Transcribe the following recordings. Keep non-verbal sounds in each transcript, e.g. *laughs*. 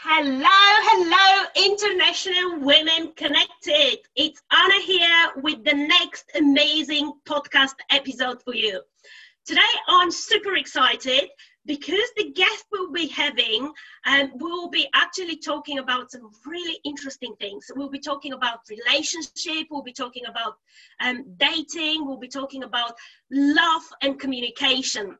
Hello, hello, International Women Connected. It's Anna here with the next amazing podcast episode for you. Today, I'm super excited because the guest we'll be having um, will be actually talking about some really interesting things. We'll be talking about relationship, we'll be talking about um, dating, we'll be talking about love and communication.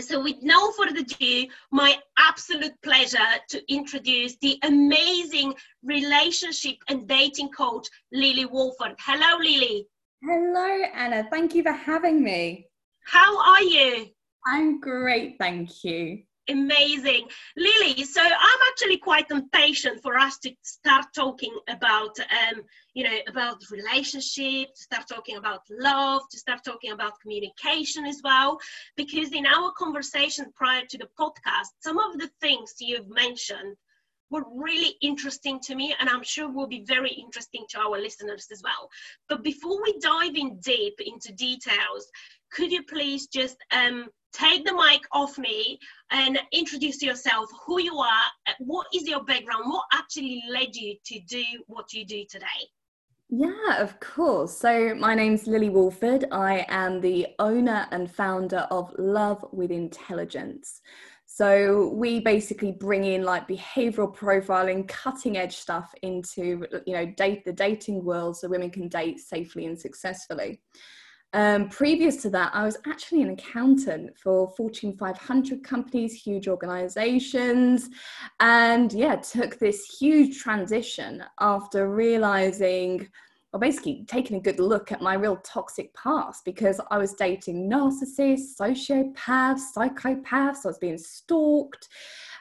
So, with no further ado, my absolute pleasure to introduce the amazing relationship and dating coach, Lily Wolford. Hello, Lily. Hello, Anna. Thank you for having me. How are you? I'm great, thank you. Amazing. Lily, so I'm actually quite impatient for us to start talking about, um, you know, about relationship, to start talking about love, to start talking about communication as well. Because in our conversation prior to the podcast, some of the things you've mentioned were really interesting to me, and I'm sure will be very interesting to our listeners as well. But before we dive in deep into details, could you please just um, take the mic off me and introduce yourself, who you are, what is your background, what actually led you to do what you do today? Yeah, of course. So, my name's Lily Wolford. I am the owner and founder of Love with Intelligence. So, we basically bring in like behavioral profiling, cutting edge stuff into, you know, date the dating world so women can date safely and successfully. Um, previous to that, I was actually an accountant for Fortune 500 companies, huge organizations, and yeah, took this huge transition after realizing, or basically taking a good look at my real toxic past because I was dating narcissists, sociopaths, psychopaths, I was being stalked,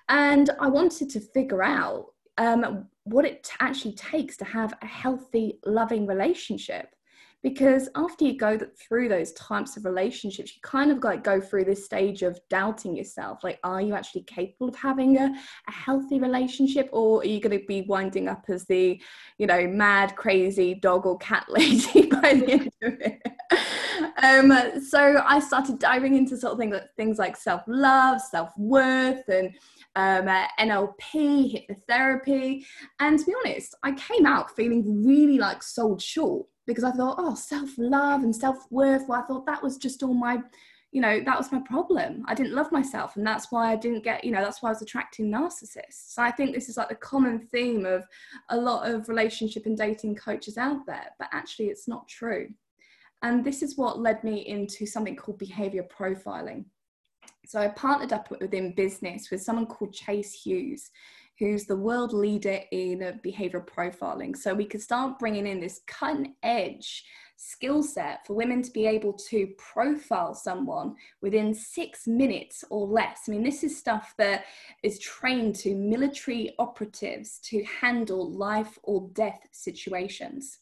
and I wanted to figure out um, what it actually takes to have a healthy, loving relationship because after you go through those types of relationships you kind of like go through this stage of doubting yourself. Like are you actually capable of having a, a healthy relationship or are you going to be winding up as the you know mad crazy dog or cat *laughs* lady by the end of it? Um, so i started diving into sort of things, things like self-love self-worth and um, uh, NLP, hypnotherapy. And to be honest, I came out feeling really like sold short because I thought, oh, self love and self worth. Well, I thought that was just all my, you know, that was my problem. I didn't love myself. And that's why I didn't get, you know, that's why I was attracting narcissists. So I think this is like the common theme of a lot of relationship and dating coaches out there. But actually, it's not true. And this is what led me into something called behavior profiling. So I partnered up within business with someone called Chase Hughes who's the world leader in behavioral profiling. So we could start bringing in this cutting edge skill set for women to be able to profile someone within six minutes or less. I mean, this is stuff that is trained to military operatives to handle life or death situations.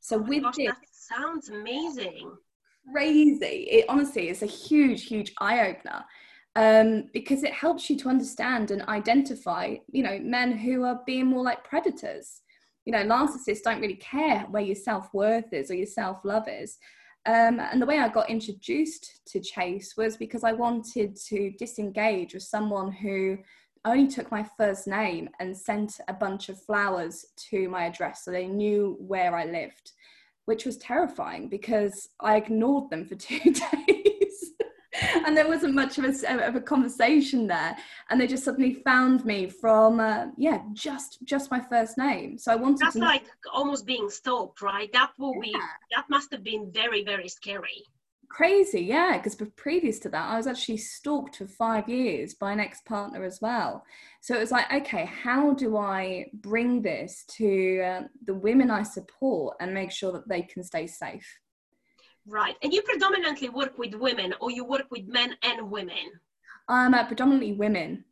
So oh with gosh, this, that sounds amazing. Crazy. It honestly is a huge, huge eye opener um, because it helps you to understand and identify, you know, men who are being more like predators. You know, narcissists don't really care where your self worth is or your self love is. Um, and the way I got introduced to Chase was because I wanted to disengage with someone who only took my first name and sent a bunch of flowers to my address so they knew where I lived, which was terrifying because I ignored them for *laughs* two days *laughs* and there wasn't much of a, of a conversation there. And they just suddenly found me from uh, yeah just just my first name. So i wanted that's to like almost being stalked right? That will yeah. be that must have been very very scary. Crazy yeah because previous to that i was actually stalked for five years by an ex-partner as well. So it was like okay how do i bring this to uh, the women i support and make sure that they can stay safe Right. And you predominantly work with women or you work with men and women? Um, uh, predominantly women.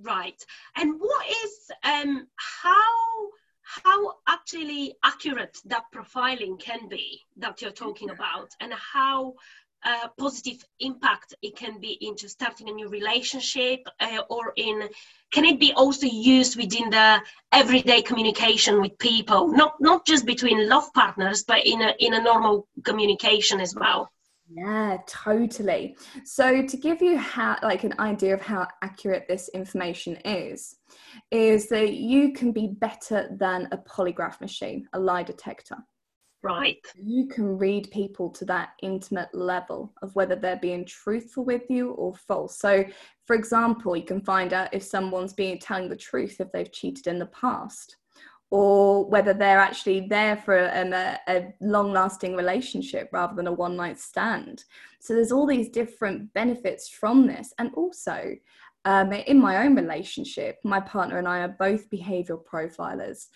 Right. And what is, um, how, how actually accurate that profiling can be that you're talking about and how positive impact it can be into starting a new relationship uh, or in can it be also used within the everyday communication with people not not just between love partners but in a in a normal communication as well Yeah, totally. So to give you how like an idea of how accurate this information is, is that you can be better than a polygraph machine, a lie detector. Right. You can read people to that intimate level of whether they're being truthful with you or false. So, for example, you can find out if someone's being telling the truth if they've cheated in the past, or whether they're actually there for um, a, a long-lasting relationship rather than a one-night stand. So there's all these different benefits from this, and also. Um, in my own relationship, my partner and I are both behavioral profilers.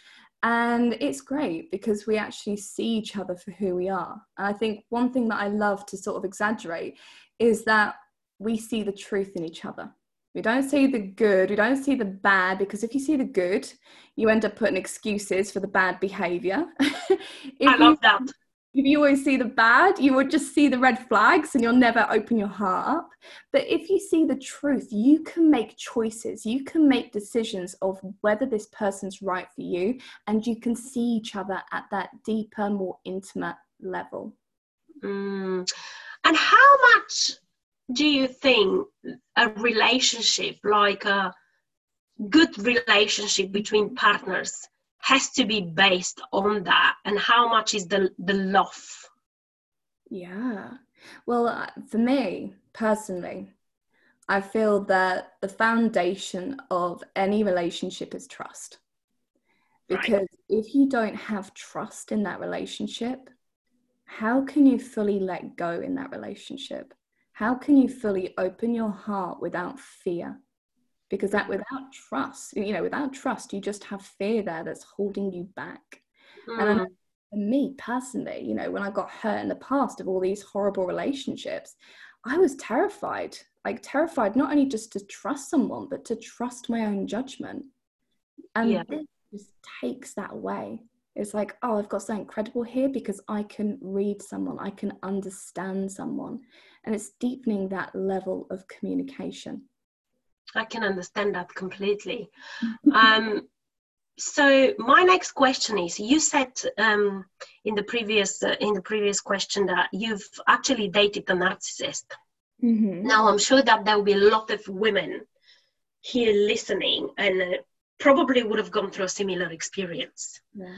And it's great because we actually see each other for who we are. And I think one thing that I love to sort of exaggerate is that we see the truth in each other. We don't see the good, we don't see the bad, because if you see the good, you end up putting excuses for the bad behavior. *laughs* I love that if you always see the bad, you would just see the red flags and you'll never open your heart up. But if you see the truth, you can make choices, you can make decisions of whether this person's right for you, and you can see each other at that deeper, more intimate level. Mm. And how much do you think a relationship, like a good relationship between partners, has to be based on that and how much is the the love yeah. Well uh, for me personally i feel that the foundation of any relationship is trust. Because right. if you don't have trust in that relationship how can you fully let go in that relationship? How can you fully open your heart without fear because that without trust you know without trust you just have fear there that's holding you back. Mm. and for me personally you know when i got hurt in the past of all these horrible relationships i was terrified like terrified not only just to trust someone but to trust my own judgment. And yeah. this just takes that away. It's like oh i've got something incredible here because i can read someone i can understand someone. And it's deepening that level of communication I can understand that completely. *laughs* Um, so my next question is: You said um, in the previous uh, in the previous question that you've actually dated a narcissist. Mm-hmm. Now I'm sure that there will be a lot of women here listening and uh, probably would have gone through a similar experience. Yeah.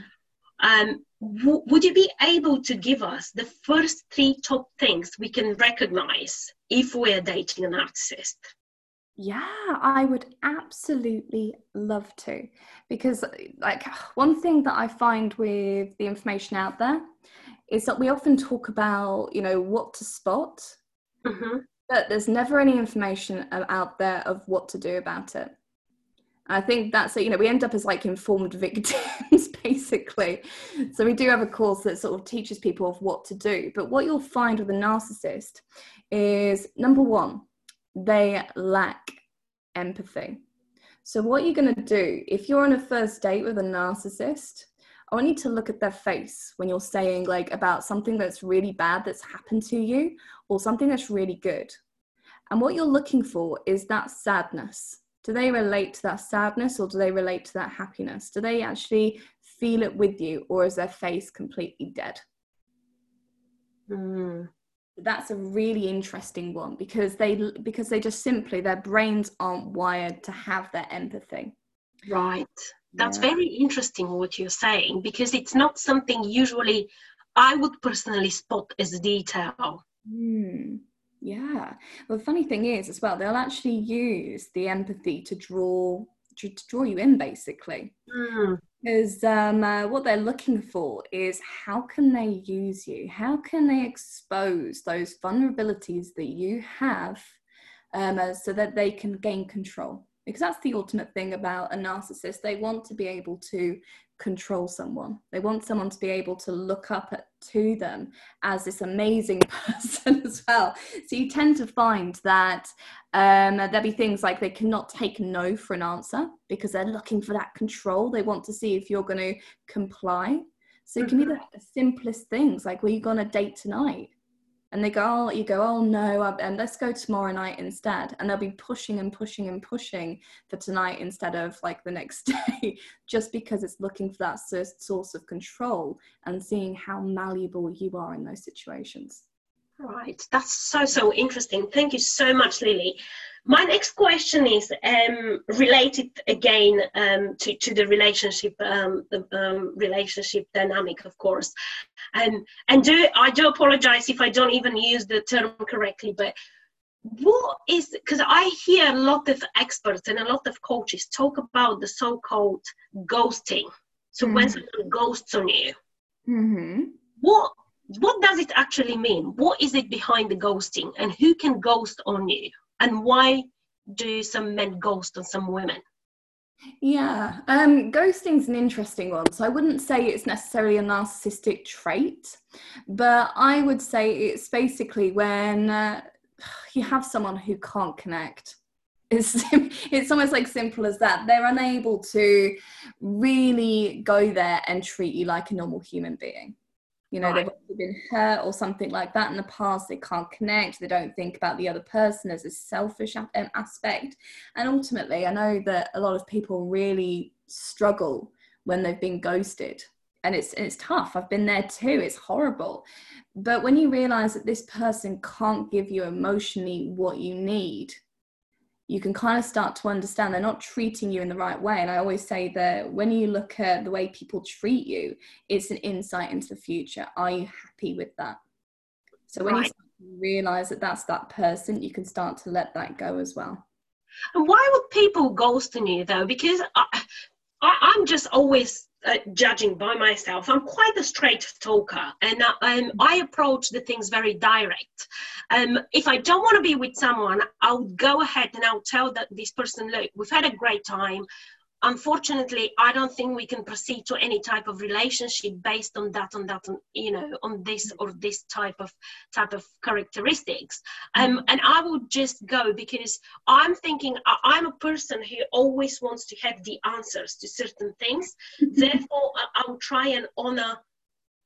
Um, w- would you be able to give us the first three top things we can recognize if we're dating a narcissist? Yeah, I would absolutely love to. Because, like, one thing that I find with the information out there is that we often talk about, you know, what to spot, mm-hmm. but there's never any information out there of what to do about it. I think that's it. You know, we end up as like informed *laughs* victims, basically. So we do have a course that sort of teaches people of what to do. But what you'll find with a narcissist is number one, they lack empathy. So, what you're going to do if you're on a first date with a narcissist, I want you to look at their face when you're saying like about something that's really bad that's happened to you or something that's really good. And what you're looking for is that sadness. Do they relate to that sadness or do they relate to that happiness? Do they actually feel it with you or is their face completely dead? Mm that's a really interesting one because they because they just simply their brains aren't wired to have that empathy. Right. That's yeah. very interesting what you're saying because it's not something usually i would personally spot as a detail. Mm, yeah. Well the funny thing is as well they'll actually use the empathy to draw to, to draw you in basically mm is um, uh, what they're looking for is how can they use you? How can they expose those vulnerabilities that you have um, uh, so that they can gain control? Because that's the ultimate thing about a narcissist. They want to be able to control someone. They want someone to be able to look up at, to them as this amazing *laughs* person as well. So you tend to find that um, there'll be things like they cannot take no for an answer because they're looking for that control. They want to see if you're going to comply. So it can be mm-hmm. the simplest things like, "Were you going to date tonight?" And they go, oh, you go, oh no, and um, let's go tomorrow night instead. And they'll be pushing and pushing and pushing for tonight instead of like the next *laughs* day, just because it's looking for that source of control and seeing how malleable you are in those situations. Right, that's so so interesting. Thank you so much, Lily. My next question is um, related again um, to, to the relationship, um, the um, relationship dynamic, of course. Um, and do I do apologize if I don't even use the term correctly, but what is because I hear a lot of experts and a lot of coaches talk about the so-called ghosting. So mm-hmm. when someone ghosts on you, mm-hmm. what what does it actually mean? What is it behind the ghosting, and who can ghost on you? And why do some men ghost on some women? Yeah, um, ghosting's an interesting one. So I wouldn't say it's necessarily a narcissistic trait, but I would say it's basically when uh, *sighs* you have someone who can't connect. *laughs* It's, it's almost like simple as that. They're unable to really go there and treat you like a normal human being you know right. they've been hurt or something like that in the past they can't connect they don't think about the other person as a selfish um, aspect. And ultimately i know that a lot of people really struggle when they've been ghosted and it's it's tough. I've been there too it's horrible. But when you realize that this person can't give you emotionally what you need you can kind of start to understand they're not treating you in the right way. And I always say that when you look at the way people treat you, it's an insight into the future. Are you happy with that? So when right. you realize that that's that person, you can start to let that go as well. And why would people ghost you though? Because I, I, I'm just always uh, judging by myself, I'm quite a straight talker and uh, um, I approach the things very direct. Um, if I don't want to be with someone, I'll go ahead and I'll tell that this person, look, we've had a great time unfortunately i don't think we can proceed to any type of relationship based on that on that on, you know on this or this type of type of characteristics. Um, mm-hmm. and i would just go because i'm thinking i'm a person who always wants to have the answers to certain things. Therefore i will try and honor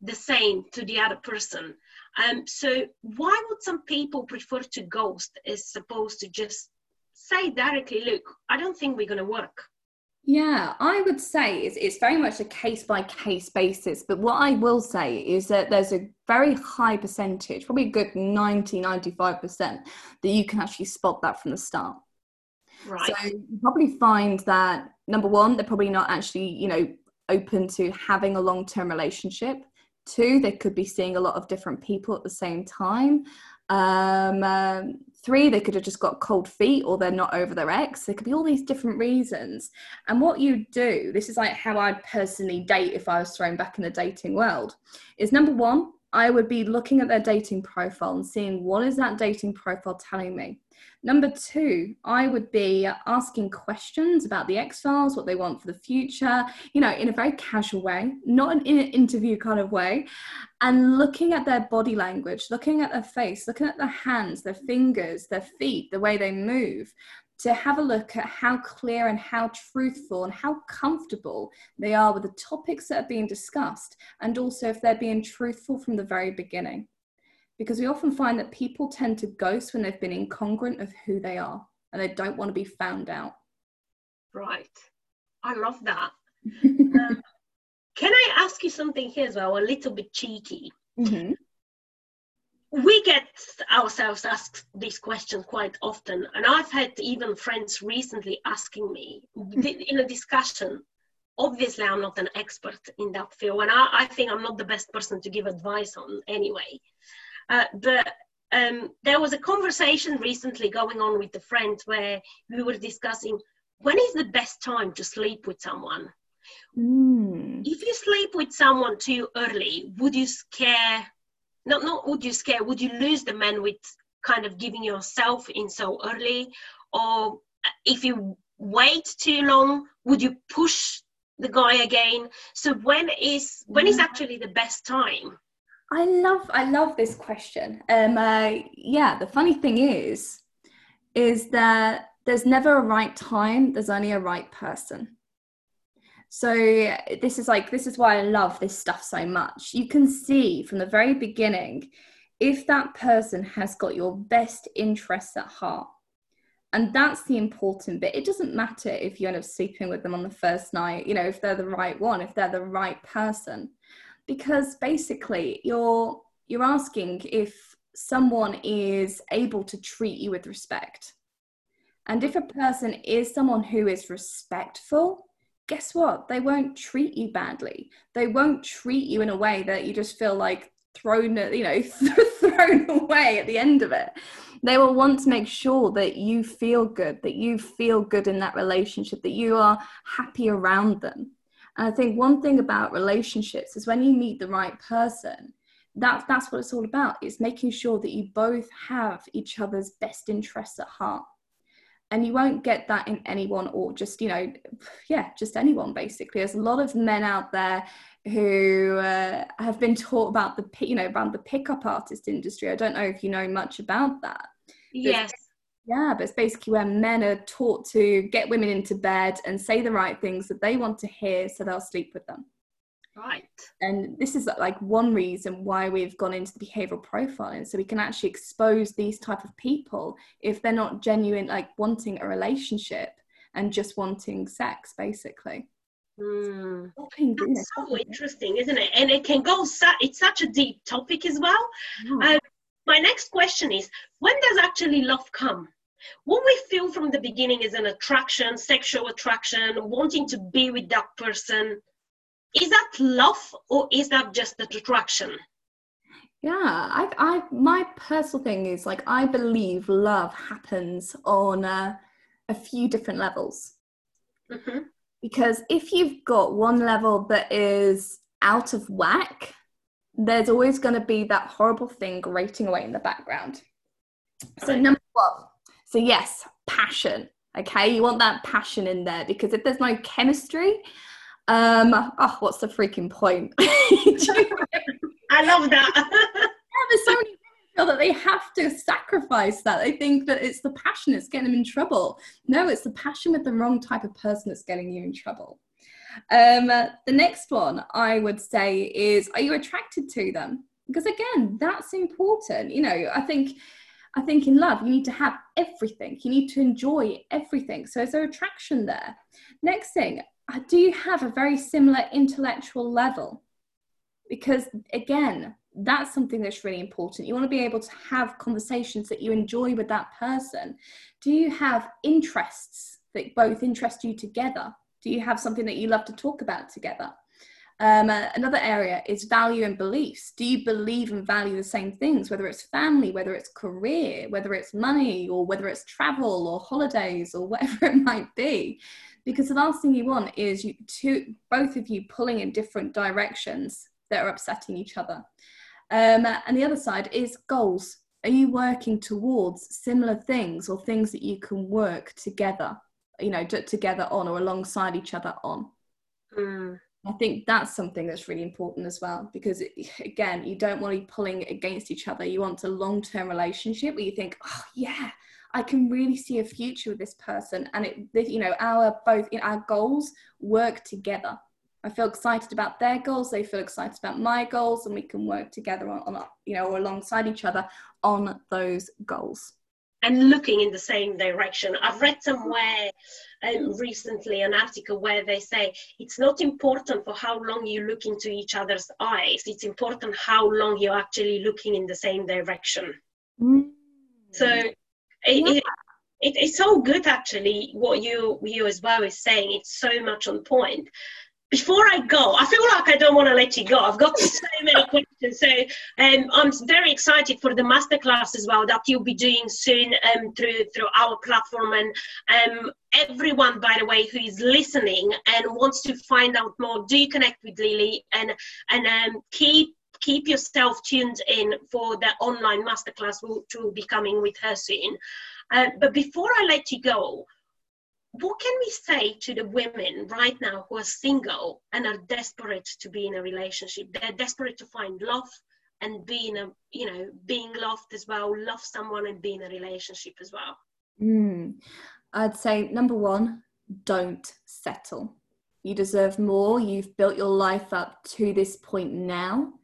the same to the other person. Um, so why would some people prefer to ghost as opposed to just say directly look i don't think we're going to work yeah, I would say it's, it's very much a case by case basis. But what I will say is that there's a very high percentage, probably a good 90, 95%, that you can actually spot that from the start. Right. So you probably find that number one, they're probably not actually, you know, open to having a long term relationship. Two, they could be seeing a lot of different people at the same time. Um, um, Three, they could have just got cold feet or they're not over their ex. There could be all these different reasons. And what you do, this is like how I'd personally date if I was thrown back in the dating world, is number one, I would be looking at their dating profile and seeing what is that dating profile telling me. Number two, I would be asking questions about the X Files, what they want for the future, you know, in a very casual way, not in an interview kind of way, and looking at their body language, looking at their face, looking at their hands, their fingers, their feet, the way they move, to have a look at how clear and how truthful and how comfortable they are with the topics that are being discussed, and also if they're being truthful from the very beginning because we often find that people tend to ghost when they've been incongruent of who they are and they don't want to be found out. Right. I love that. *laughs* um, can I ask you something here as well, a little bit cheeky? Mm-hmm. We get ourselves asked these questions quite often, and I've had even friends recently asking me in a discussion. Obviously, I'm not an expert in that field, and I, I think I'm not the best person to give advice on anyway. Uh, but um, there was a conversation recently going on with a friend where we were discussing when is the best time to sleep with someone. Mm. If you sleep with someone too early, would you scare? Not not would you scare? Would you lose the man with kind of giving yourself in so early, or if you wait too long, would you push the guy again? So when is when is mm. actually the best time? I love I love this question. Um, uh, yeah, the funny thing is, is that there's never a right time. There's only a right person. So this is like this is why I love this stuff so much. You can see from the very beginning if that person has got your best interests at heart. And that's the important bit. It doesn't matter if you end up sleeping with them on the first night, you know, if they're the right one, if they're the right person because basically you're you're asking if someone is able to treat you with respect. And if a person is someone who is respectful, guess what? They won't treat you badly. They won't treat you in a way that you just feel like thrown, you know, *laughs* thrown away at the end of it. They will want to make sure that you feel good, that you feel good in that relationship, that you are happy around them. And I think one thing about relationships is when you meet the right person, that's that's what it's all about. It's making sure that you both have each other's best interests at heart and you won't get that in anyone or just you know yeah just anyone basically. There's a lot of men out there who uh, have been taught about the you know around the pickup artist industry. I don't know if you know much about that. Yes. yeah but it's basically where men are taught to get women into bed and say the right things that they want to hear so they'll sleep with them Right. And this is like one reason why we've gone into the behavioral profiling. So we can actually expose these type of people if they're not genuine, like wanting a relationship and just wanting sex, basically. Mm. That's so interesting, isn't it? And it can go, su- it's such a deep topic as well. Uh, my next question is when does actually love come? What we feel from the beginning is an attraction, sexual attraction, wanting to be with that person is that love or is that just the attraction? Yeah i i my personal thing is like i believe love happens on a, a few different levels. Mm-hmm. because if you've got one level that is out of whack there's always going to be that horrible thing grating away in the background. So number one so yes passion okay? You want that passion in there because if there's no chemistry um, oh, what's the freaking point? *laughs* I love that. *laughs* yeah, there's so many feel that they have to sacrifice that. They think that it's the passion that's getting them in trouble. No, it's the passion with the wrong type of person that's getting you in trouble. Um, the next one I would say is, are you attracted to them? Because again, that's important. You know, I think. I think in love, you need to have everything. You need to enjoy everything. So, is there attraction there? Next thing, do you have a very similar intellectual level? Because again, that's something that's really important. You want to be able to have conversations that you enjoy with that person. Do you have interests that both interest you together? Do you have something that you love to talk about together? Um, uh, another area is value and beliefs. Do you believe and value the same things, whether it's family, whether it's career, whether it's money, or whether it's travel or holidays or *laughs* whatever it might be? because the last thing you want is you two both of you pulling in different directions that are upsetting each other um, and the other side is goals are you working towards similar things or things that you can work together you know t- together on or alongside each other on mm. I think that's something that's really important as well because it, again you don't want to be pulling against each other you want a long-term relationship where you think oh yeah I can really see a future with this person, and it, you know, our both in our goals work together. I feel excited about their goals; they feel excited about my goals, and we can work together on, on you know, or alongside each other on those goals. And looking in the same direction. I've read somewhere um, recently an article where they say it's not important for how long you look into each other's eyes; it's important how long you're actually looking in the same direction. Mm. So it, yeah. it, it's so good actually what you you as well is saying it's so much on point before I go, I feel like I don't want to let you go. I've got so many *laughs* questions. So um, I'm very excited for the masterclass as well that you'll be doing soon um, through through our platform. And um, everyone, by the way, who is listening and wants to find out more, do connect with Lily and and um, keep keep yourself tuned in for the online masterclass which will be coming with her soon. Uh, but before I let you go, what can we say to the women right now who are single and are desperate to be in a relationship? They're desperate to find love and be in a, you know, being loved as well, love someone and be in a relationship as well. Mm, I'd say number one, don't settle. You deserve more. You've built your life up to this point now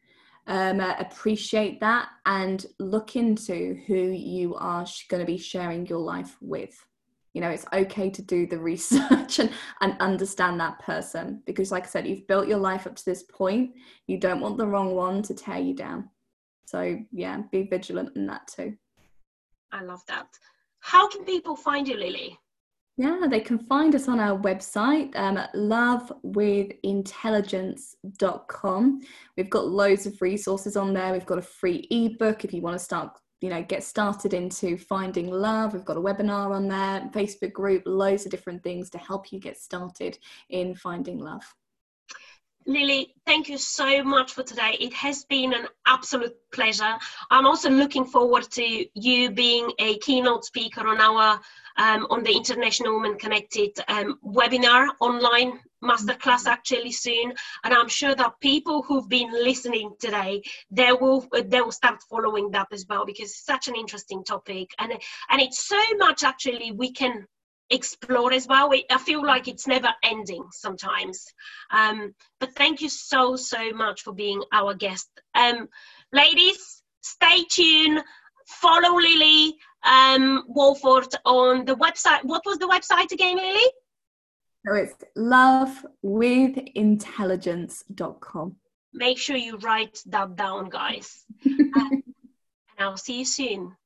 um, uh, appreciate that and look into who you are sh- going to be sharing your life with you know it's okay to do the *laughs* research and, and understand that person because like i said you've built your life up to this point you don't want the wrong one to tear you down So yeah, be vigilant in that too. I love that. How can people find you, Lily? Yeah, they can find us on our website, um, lovewithintelligence.com. We've got loads of resources on there. We've got a free ebook if you want to start, you know, get started into finding love. We've got a webinar on there, Facebook group, loads of different things to help you get started in finding love. Lily, thank you so much for today. It has been an absolute pleasure. I'm also looking forward to you being a keynote speaker on our um, on the International Women Connected um, webinar online masterclass actually soon and i'm sure that people who've been listening today they will they will start following that as well because it's such an interesting topic and and it's so much actually we can explore as well. I feel like it's never ending sometimes. Um, but thank you so, so much for being our guest. Um, ladies, stay tuned. Follow Lily um, Walford on the website. What was the website again, Lily? So it's lovewithintelligence.com. Make sure you write that down, guys. *laughs* and I'll see you soon.